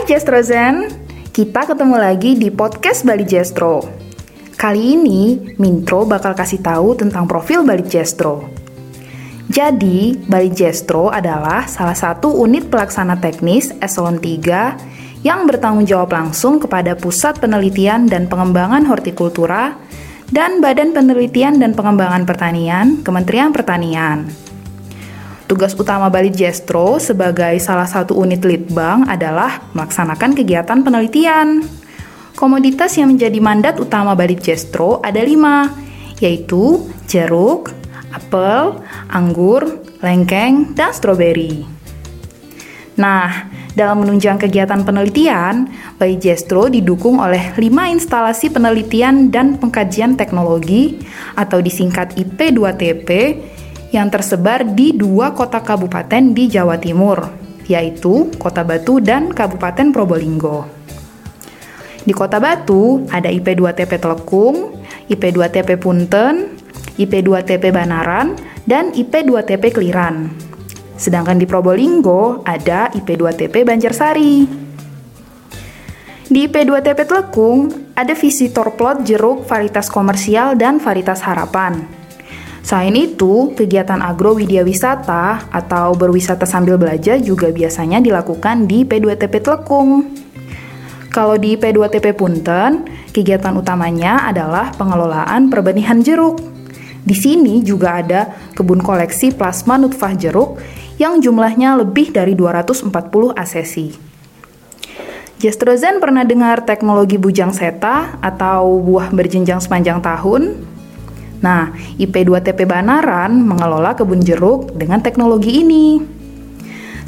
Hai Jestrozen, kita ketemu lagi di podcast Bali Jestro. Kali ini, Mintro bakal kasih tahu tentang profil Bali Jestro. Jadi, Bali Jestro adalah salah satu unit pelaksana teknis eselon 3 yang bertanggung jawab langsung kepada Pusat Penelitian dan Pengembangan Hortikultura dan Badan Penelitian dan Pengembangan Pertanian, Kementerian Pertanian. Tugas utama Bali Jestro sebagai salah satu unit litbang adalah melaksanakan kegiatan penelitian. Komoditas yang menjadi mandat utama Bali Jestro ada lima, yaitu jeruk, apel, anggur, lengkeng, dan stroberi. Nah, dalam menunjang kegiatan penelitian, Bali Jestro didukung oleh lima instalasi penelitian dan pengkajian teknologi atau disingkat IP2TP yang tersebar di dua kota kabupaten di Jawa Timur, yaitu Kota Batu dan Kabupaten Probolinggo. Di Kota Batu ada IP2TP Telekung, IP2TP Punten, IP2TP Banaran, dan IP2TP Kliran. Sedangkan di Probolinggo ada IP2TP Banjarsari. Di IP2TP Telekung ada visitor plot jeruk varietas komersial dan varietas harapan. Selain itu, kegiatan agro wisata atau berwisata sambil belajar juga biasanya dilakukan di P2TP Telekung. Kalau di P2TP Punten, kegiatan utamanya adalah pengelolaan perbenihan jeruk. Di sini juga ada kebun koleksi plasma nutfah jeruk yang jumlahnya lebih dari 240 asesi. Jestrozen pernah dengar teknologi bujang seta atau buah berjenjang sepanjang tahun? Nah, IP2TP Banaran mengelola kebun jeruk dengan teknologi ini.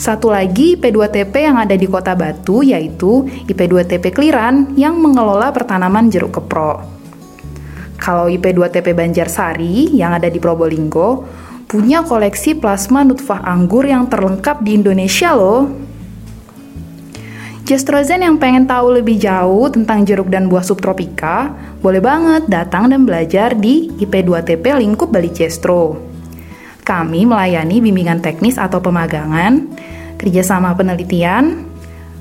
Satu lagi IP2TP yang ada di Kota Batu yaitu IP2TP Kliran yang mengelola pertanaman jeruk kepro. Kalau IP2TP Banjarsari yang ada di Probolinggo punya koleksi plasma nutfah anggur yang terlengkap di Indonesia loh. Jestrozen yang pengen tahu lebih jauh tentang jeruk dan buah subtropika, boleh banget datang dan belajar di IP2TP Lingkup Bali Jestro. Kami melayani bimbingan teknis atau pemagangan, kerjasama penelitian,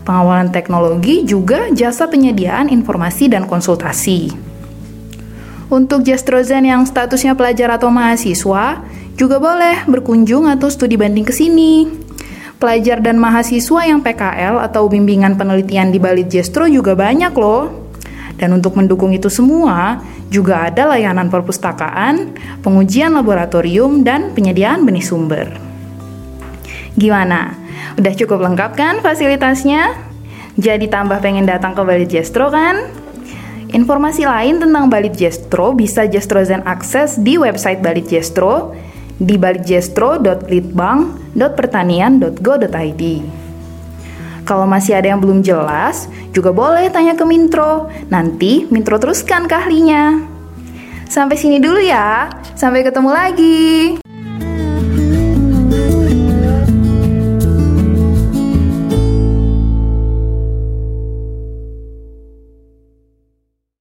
pengawalan teknologi, juga jasa penyediaan informasi dan konsultasi. Untuk Jestrozen yang statusnya pelajar atau mahasiswa, juga boleh berkunjung atau studi banding ke sini pelajar dan mahasiswa yang PKL atau bimbingan penelitian di Bali Jestro juga banyak loh. Dan untuk mendukung itu semua, juga ada layanan perpustakaan, pengujian laboratorium, dan penyediaan benih sumber. Gimana? Udah cukup lengkap kan fasilitasnya? Jadi tambah pengen datang ke Bali Jestro kan? Informasi lain tentang Bali Jestro bisa Jestrozen akses di website Bali Jestro di balikjestro.litbang.pertanian.go.id. Kalau masih ada yang belum jelas, juga boleh tanya ke Mintro. Nanti Mintro teruskan ke ahlinya. Sampai sini dulu ya. Sampai ketemu lagi.